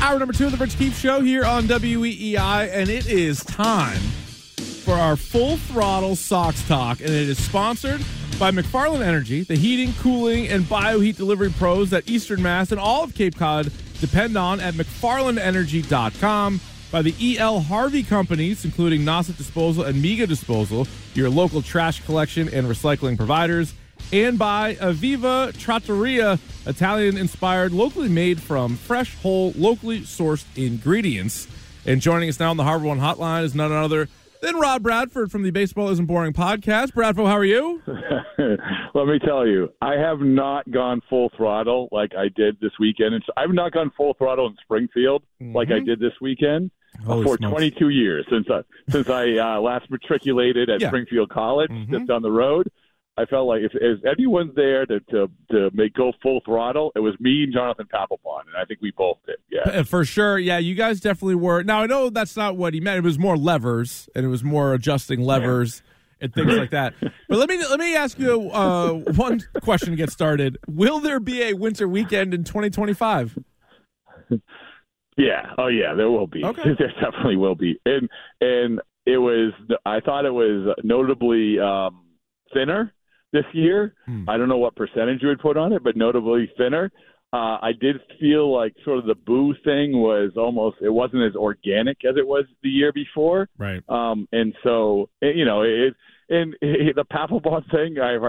Hour number two of the Rich Keefe Show here on WEEI, and it is time for our full throttle Sox talk, and it is sponsored by McFarland Energy, the heating, cooling, and bioheat delivery pros that Eastern Mass and all of Cape Cod depend on at McFarlandEnergy.com. By the E.L. Harvey companies, including Nauset Disposal and Mega Disposal, your local trash collection and recycling providers and by Aviva Trattoria, Italian inspired, locally made from fresh, whole, locally sourced ingredients. And joining us now on the HarborOne Hotline is none other than Rob Bradford from the Baseball Isn't Boring podcast. Bradford, how are you? Let me tell you, I have not gone full throttle like I did this weekend. And I've not gone full throttle in Springfield mm-hmm. like I did this weekend. Holy for smokes. 22 years since I, since I uh, last matriculated at yeah. Springfield College, mm-hmm. just down the road. I felt like if, if anyone's there to, to to make go full throttle, it was me and Jonathan Papelbon, and I think we both did. Yeah, for sure. Yeah, you guys definitely were. Now I know that's not what he meant. It was more levers, and it was more adjusting levers. Yeah. And things like that. But let me let me ask you uh, one question to get started. Will there be a winter weekend in 2025? Yeah. Oh, yeah. There will be. Okay. There definitely will be. And and it was. I thought it was notably um, thinner this year. Hmm. I don't know what percentage you would put on it, but notably thinner. Uh, I did feel like sort of the boo thing was almost it wasn't as organic as it was the year before. Right. Um, and so you know it and it, the Papelbon thing I've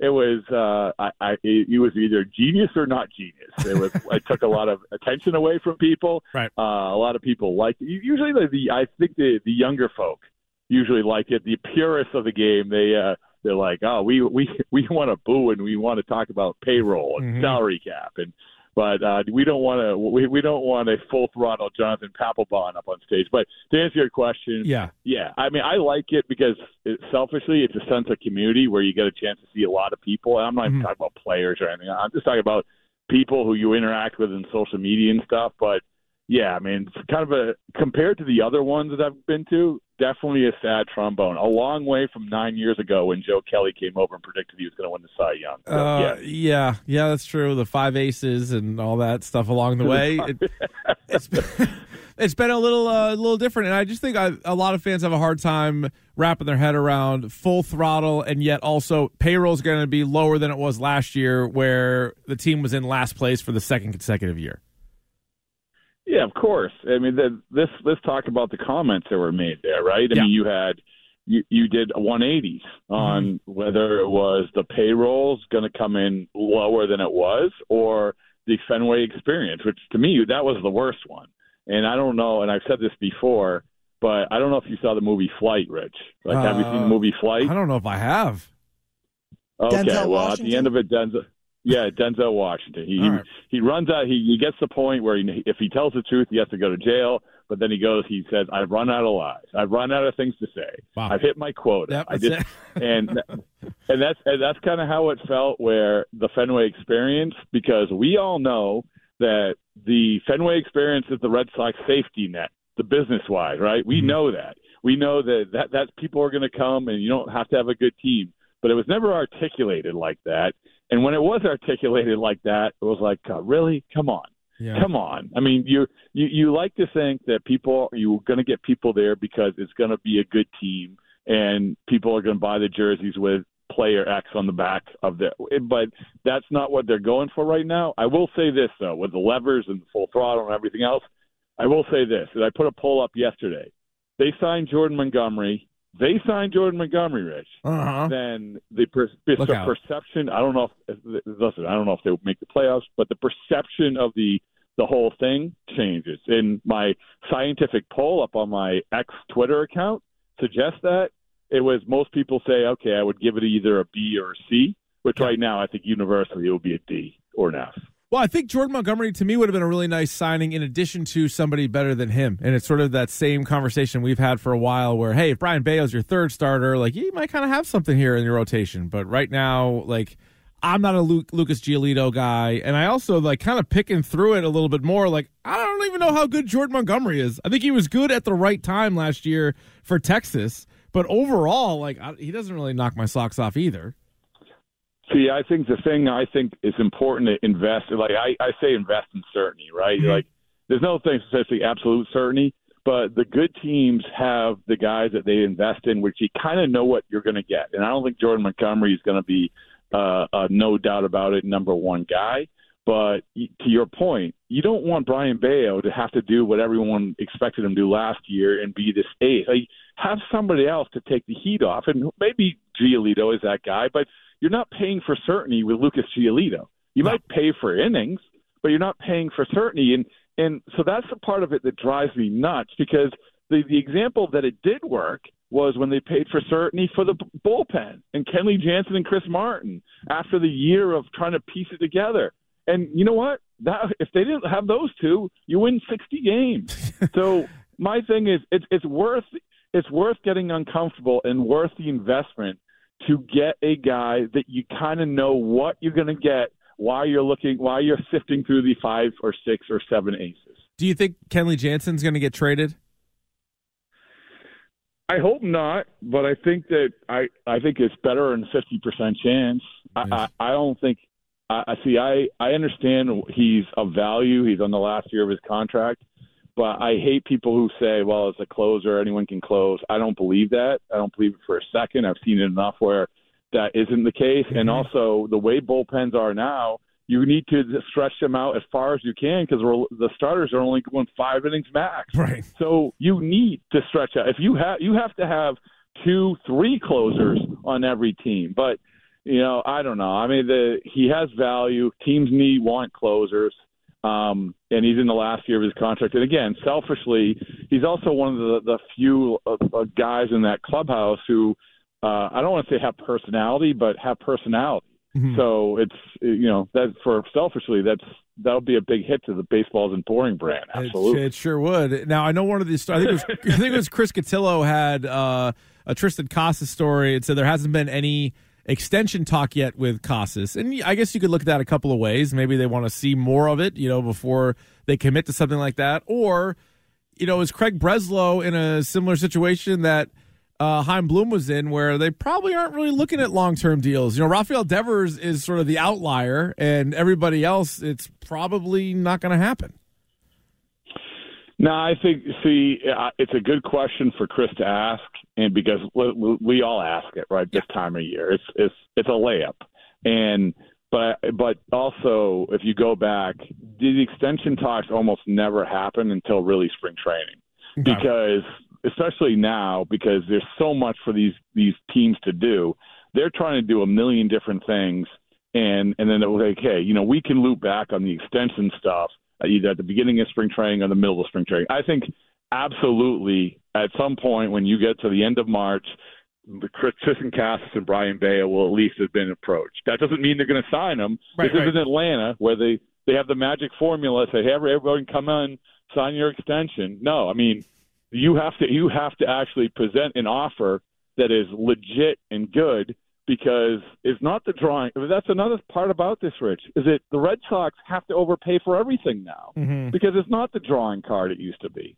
it was uh, I, I it was either genius or not genius. It was it took a lot of attention away from people. Right. Uh, a lot of people liked it. Usually the, the I think the the younger folk usually like it. The purists of the game they uh, they're like, oh, we we we want to boo and we want to talk about payroll and mm-hmm. salary cap and. But uh, we don't want to. We, we don't want a full throttle Jonathan Papelbon up on stage. But to answer your question, yeah, yeah. I mean, I like it because it, selfishly, it's a sense of community where you get a chance to see a lot of people. And I'm not mm-hmm. even talking about players or anything. I'm just talking about people who you interact with in social media and stuff. But yeah, I mean, it's kind of a compared to the other ones that I've been to, definitely a sad trombone. A long way from nine years ago when Joe Kelly came over and predicted he was going to win the Cy Young. So, uh, yeah. yeah, yeah, that's true. The five aces and all that stuff along the way. it, it's been, it's been a little uh, a little different, and I just think I, a lot of fans have a hard time wrapping their head around full throttle, and yet also payroll is going to be lower than it was last year, where the team was in last place for the second consecutive year. Yeah, of course. I mean, the, this let's talk about the comments that were made there, right? I yeah. mean, you had you, you did 180s on mm-hmm. whether it was the payrolls going to come in lower than it was or the Fenway experience, which to me that was the worst one. And I don't know, and I've said this before, but I don't know if you saw the movie Flight, Rich. Like, uh, have you seen the uh, movie Flight? I don't know if I have. Okay, Denzel well, Washington? at the end of it, Denzel. Yeah, Denzel Washington. He right. he runs out. He, he gets the point where he, if he tells the truth, he has to go to jail. But then he goes. He says, "I've run out of lies. I've run out of things to say. Wow. I've hit my quota. Yep, I just and and that's and that's kind of how it felt where the Fenway experience because we all know that the Fenway experience is the Red Sox safety net, the business wise, right? We mm-hmm. know that. We know that that that people are going to come, and you don't have to have a good team. But it was never articulated like that. And when it was articulated like that, it was like, uh, really? Come on. Yeah. Come on. I mean, you you you like to think that people you're going to get people there because it's going to be a good team and people are going to buy the jerseys with player X on the back of the but that's not what they're going for right now. I will say this though, with the levers and the full throttle and everything else, I will say this. I put a poll up yesterday. They signed Jordan Montgomery they signed Jordan Montgomery, Rich, uh-huh. then the, per- the perception. I don't know if listen. I don't know if they will make the playoffs, but the perception of the the whole thing changes. In my scientific poll up on my ex Twitter account suggests that it was most people say, okay, I would give it either a B or a C, which yeah. right now I think universally it would be a D or an F. Well, I think Jordan Montgomery to me would have been a really nice signing in addition to somebody better than him. And it's sort of that same conversation we've had for a while where, hey, if Brayan Bello's your third starter, like you might kind of have something here in your rotation. But right now, like I'm not a Luke, Lucas Giolito guy. And I also like kind of picking through it a little bit more. Like, I don't even know how good Jordan Montgomery is. I think he was good at the right time last year for Texas. But overall, like, I, he doesn't really knock my socks off either. See, I think the thing I think is important to invest, like I, I say, invest in certainty, right? Mm-hmm. Like there's no thing say absolute certainty, but the good teams have the guys that they invest in, which you kind of know what you're going to get. And I don't think Jordan Montgomery is going to be uh, a no doubt about it number one guy. But to your point, you don't want Brayan Bello to have to do what everyone expected him to do last year and be this ace. Like, have somebody else to take the heat off, and maybe Giolito is that guy. But you're not paying for certainty with Lucas Giolito. You no. might pay for innings, but you're not paying for certainty. And and so that's the part of it that drives me nuts because the the example that it did work was when they paid for certainty for the bullpen and Kenley Jansen and Chris Martin after the year of trying to piece it together. And you know what? That if they didn't have those two, you win 60 games. so my thing is it's it's worth it's worth getting uncomfortable and worth the investment to get a guy that you kind of know what you're going to get while you're looking while you're sifting through the five or six or seven aces. Do you think Kenley Jansen's going to get traded? I hope not, but I think that I I think it's better than fifty percent chance. I, I I don't think I see. I I understand he's of value. He's on the last year of his contract, but I hate people who say, "Well, as a closer, anyone can close." I don't believe that. I don't believe it for a second. I've seen it enough where that isn't the case. Mm-hmm. And also, the way bullpens are now, you need to stretch them out as far as you can because the starters are only going five innings max. Right. So you need to stretch out. If you have, you have to have two, three closers on every team. But you know, I don't know. I mean, the he has value. Teams need want closers. Um, and he's in the last year of his contract. And again, selfishly, he's also one of the, the few uh, uh, guys in that clubhouse who uh, I don't want to say have personality, but have personality. Mm-hmm. So it's you know that for selfishly that's that'll be a big hit to the Baseball Isn't Boring brand. Absolutely, it, it, sure would. Now I know one of these. I think it was, I think it was Chris Cotillo had uh, a Triston Casas story and said there hasn't been any extension talk yet with Casas, and I guess you could look at that a couple of ways. Maybe they want to see more of it, you know, before they commit to something like that, or you know, is Craig Breslow in a similar situation that uh, Chaim Bloom was in, where they probably aren't really looking at long term deals. You know, Rafael Devers is sort of the outlier, and everybody else, it's probably not going to happen. No, I think see, uh, it's a good question for Chris to ask, and because we, we all ask it right this time of year, it's it's it's a layup, and but but also if you go back, the extension talks almost never happen until really spring training, because especially now because there's so much for these these teams to do. They're trying to do a million different things, and and then it was like, hey, you know, we can loop back on the extension stuff uh, either at the beginning of spring training or the middle of spring training. I think absolutely at some point when you get to the end of March, Triston Casas and Brayan Bello will at least have been approached. That doesn't mean they're going to sign them. Right, this right. isn't Atlanta where they they have the magic formula. Say, hey, everyone come on, sign your extension. No, I mean you have to you have to actually present an offer that is legit and good because it's not the drawing. That's another part about this, Rich, is that the Red Sox have to overpay for everything now mm-hmm. because it's not the drawing card it used to be.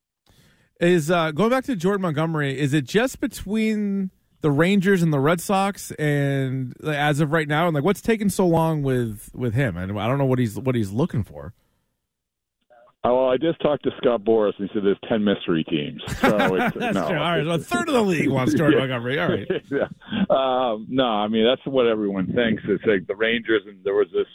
Is uh, going back to Jordan Montgomery? Is it just between the Rangers and the Red Sox, and as of right now, and like what's taking so long with with him? And I don't know what he's what he's looking for. Oh, well, I just talked to Scott Boras, and he said there's ten mystery teams. So it's, that's no, true. All right, so a third of the league wants Jordan yeah. Montgomery. All right. yeah. um, no, I mean that's what everyone thinks. It's like the Rangers, and there was this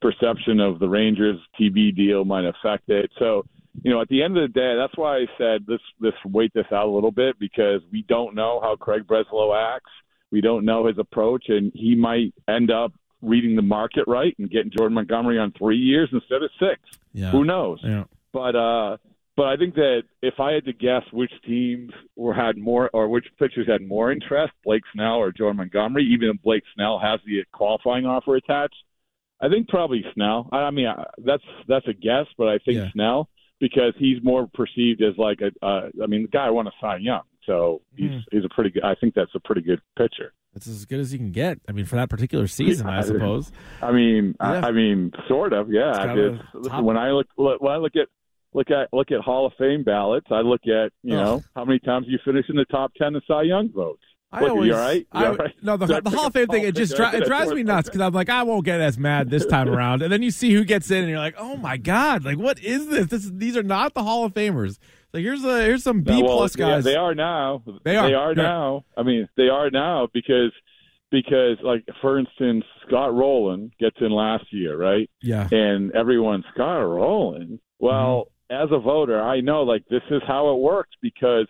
perception of the Rangers TV deal might affect it. So, you know, at the end of the day, that's why I said this. This wait this out a little bit because we don't know how Craig Breslow acts. We don't know his approach, and he might end up reading the market right and getting Jordan Montgomery on three years instead of six. Yeah. Who knows? Yeah. But uh, but I think that if I had to guess which teams were had more or which pitchers had more interest, Blake Snell or Jordan Montgomery, even if Blake Snell has the qualifying offer attached, I think probably Snell. I, mean, that's that's a guess, but I think yeah. Snell because he's more perceived as like a. Uh, I mean, the guy won a Cy Young, so he's mm. he's a pretty good. I think that's a pretty good pitcher. It's as good as you can get. I mean, for that particular season, I suppose. I mean, yeah. I, I, mean, sort of. Yeah. I did. Listen, when I look, when I look at look at look at Hall of Fame ballots, I look at you oh. know how many times you finish in the top ten of Cy Young votes. I Look, always, all right? I, all right? no, the, I the Hall of Fame thing, it just dri- it drives me nuts because I'm like, I won't get as mad this time around, and then you see who gets in, and you're like, oh my god, like what is this? This these are not the Hall of Famers. Like here's a here's some B well, plus yeah, guys. they are now. They are. They are Yeah. now. I mean, they are now because because like for instance, Scott Rolen gets in last year, right? Yeah, And everyone's Scott Rolen. Well, Mm-hmm. as a voter, I know like this is how it works because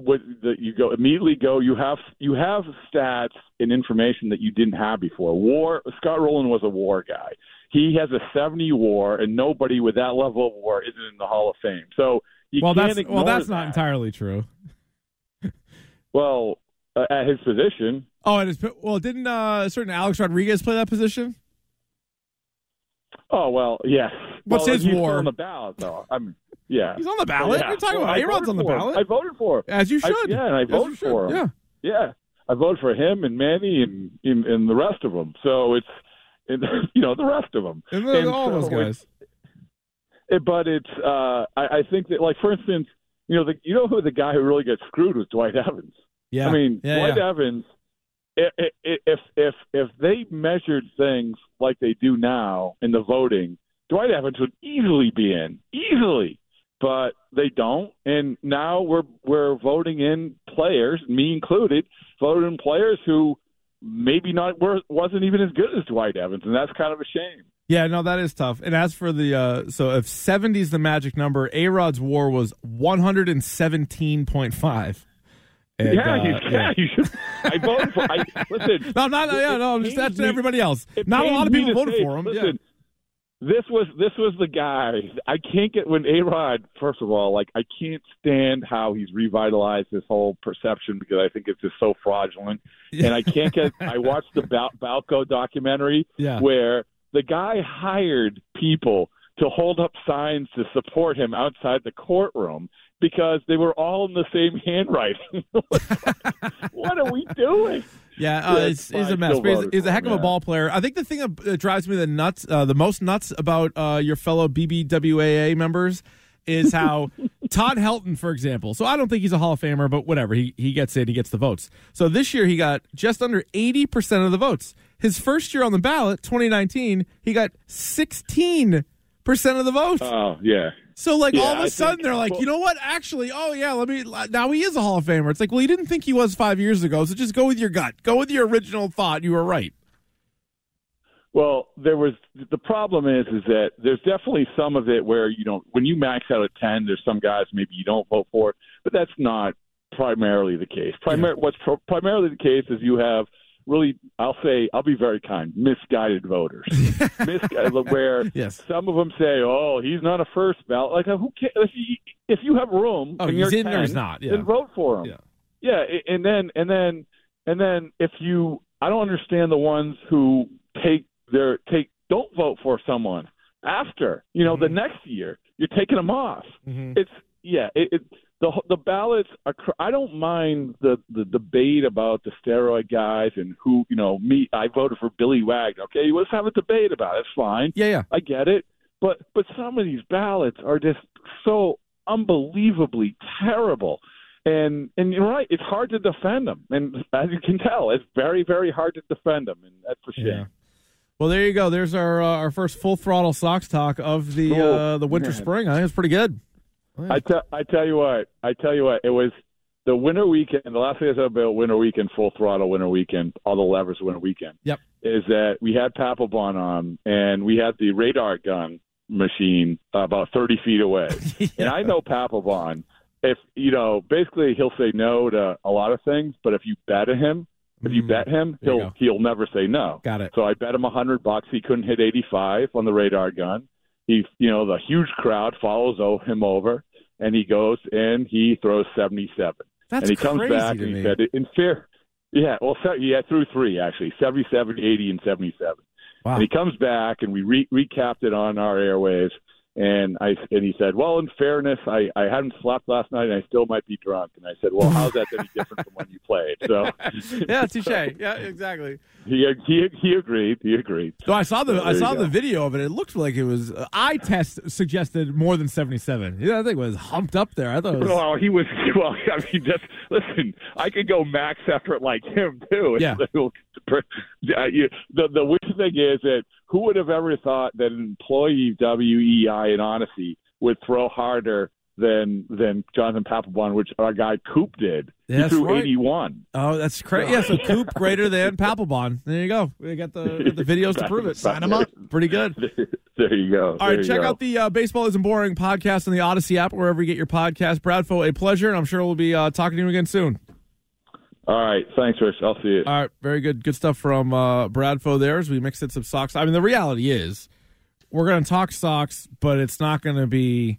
what the, you go immediately go you have you have stats and information that you didn't have before. War Scott Rolen was a war guy. He has a 70 war and nobody with that level of war isn't in the Hall of Fame. So you well can't that's well that's not entirely true. Well, uh, at his position, Oh, and it's well, didn't uh, certain Alex Rodriguez play that position? oh well, yes. What's well, his war? on the ballot though. I'm yeah. He's on the ballot. Yeah. You're talking Well, about I A-Rod's on the ballot, I voted for him. as you I- should. yeah, and I voted for him. Yeah. Yeah, I voted for him and Manny and and, and the rest of them. So it's and, you know the rest of them. And, And all those guys. It, but it's uh, I, I think that like for instance, you know the you know who the guy who really gets screwed was Dwight Evans. Yeah. I mean yeah, Dwight yeah. Evans. i- i- If if if they measured things like they do now in the voting, Dwight Evans would easily be in, easily. But they don't, and now we're we're voting in players, me included, voted in players who maybe not were wasn't even as good as Dwight Evans, and that's kind of a shame. Yeah, no, that is tough. And as for the uh so if 70 is the magic number, A Rod's war was 117.5. And, yeah, uh, you, yeah, you should. I voted for. I listen. No, not yeah, no, I'm just It pains asking me- everybody else. It Not a lot of people voted say- for him. Listen, this was this was the guy. I can't get when A Rod. First of all, like I can't stand how he's revitalized this whole perception because I think it's just so fraudulent. Yeah. And I can't get. I watched the Bal- Balco documentary Yeah. yeah. where the guy hired people to hold up signs to support him outside the courtroom because they were all in the same handwriting. what are we doing? Yeah, uh, Yeah, it's, it's he's a mess. Still he's, he's a heck of a ball player. I think the thing that uh, drives me the nuts, uh, the most nuts about uh, your fellow BBWAA members is how Todd Helton, for example. So I don't think he's a Hall of Famer, but whatever. He he gets in, he gets the votes. So this year he got just under eighty percent of the votes. His first year on the ballot, 2019, he got sixteen percent of the votes. Oh yeah. So like Yeah, all of a I sudden think- they're like, well- you know what? Actually, oh yeah, let me. Now he is a Hall of Famer. It's like, well, you didn't think he was five years ago, so just go with your gut. Go with your original thought. You were right. Well, there was the problem is is that there's definitely some of it where you know when you max out at ten, there's some guys maybe you don't vote for, but that's not primarily the case. Primar- What's pro- primarily the case is you have really, I'll say, I'll be very kind, misguided voters, misguided where Yes. some of them say, "Oh, he's not a first ballot." Like, who cares? If you, if you have room, Oh, and he's in 10, or he's not. Yeah. then vote for him. Yeah. Yeah, and then and then and then if you, I don't understand the ones who take their take don't vote for someone after you know the Mm-hmm. next year you're taking them off. Mhm. It's yeah, it, it the the ballots are. I don't mind the the debate about the steroid guys and who you know me. I voted for Billy Wagner. Okay, let's have a debate about it. It's fine. Yeah, yeah. I get it, but but some of these ballots are just so unbelievably terrible. And and you're right, it's hard to defend them, and as you can tell, it's very very hard to defend them, and that's a shame. Yeah. Well, there you go. There's our uh, our first full throttle Sox talk of the Cool. uh, the winter Man. spring. I think it's pretty good. I tell I tell you what, I tell you what, it was the winter weekend. The last thing I said about winter weekend, full throttle winter weekend, all the levers winter weekend. Yep. Is that we had Papelbon on, and we had the radar gun machine about thirty feet away. And I know Papelbon. If you know, basically, he'll say no to a lot of things, but if you bet him, if you Mm, bet him, he'll he'll never say no. Got it. So I bet him a hundred bucks he couldn't hit eighty five on the radar gun. He, you know, the huge crowd follows him over, and he goes and he throws seventy seven. That's And he comes back and he me. said, in fair, yeah, well, yeah, through three actually, 77, 80, and seventy seven. Wow. And he comes back, and we re- recapped it on our airwaves. And I and he said, "Well, in fairness, I I hadn't slept last night, and I still might be drunk." And I said, "Well, how's that any different from when you played?" So yeah, touche. Yeah, exactly. He he he agreed. He agreed. So I saw the So I saw the go. video of it. It looked like it was uh, eye test suggested more than seventy seven. Yeah, I think it was humped up there. I thought it was. Well, he was. Well, I mean, just listen. I could go max effort like him too. Yeah. The the weird thing is that who would have ever thought that an employee of WEI in Honesty would throw harder than than Jonathan Papelbon, which our guy Coop did. Yeah, that's he threw right. 81. Oh, that's crazy. Yeah, so Coop greater than Papelbon. There you go. We got the got the videos to prove it. Sign 'em up. Pretty good. there you go. All right, check go. out the uh, Baseball Isn't Boring podcast on the Audacy app, wherever you get your podcast. Bradfo, a pleasure, and I'm sure we'll be uh, talking to you again soon. All right. Thanks, Rich. I'll see you. All right, very good. Good stuff from uh, Bradfo there as we mixed in some Sox. I mean, the reality is we're going to talk Sox, but it's not going to be,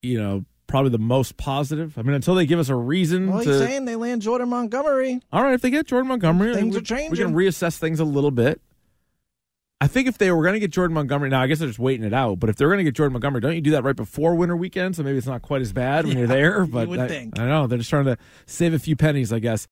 you know, probably the most positive. I mean, until they give us a reason Well, to. he's saying they land Jordan Montgomery. All right, if they get Jordan Montgomery, Things we, are changing. We can reassess things a little bit. I think if they were going to get Jordan Montgomery, now I guess they're just waiting it out. But if they're going to get Jordan Montgomery, don't you do that right before winter weekend? So maybe it's not quite as bad when you're there. But would I, think. I know they're just trying to save a few pennies, I guess.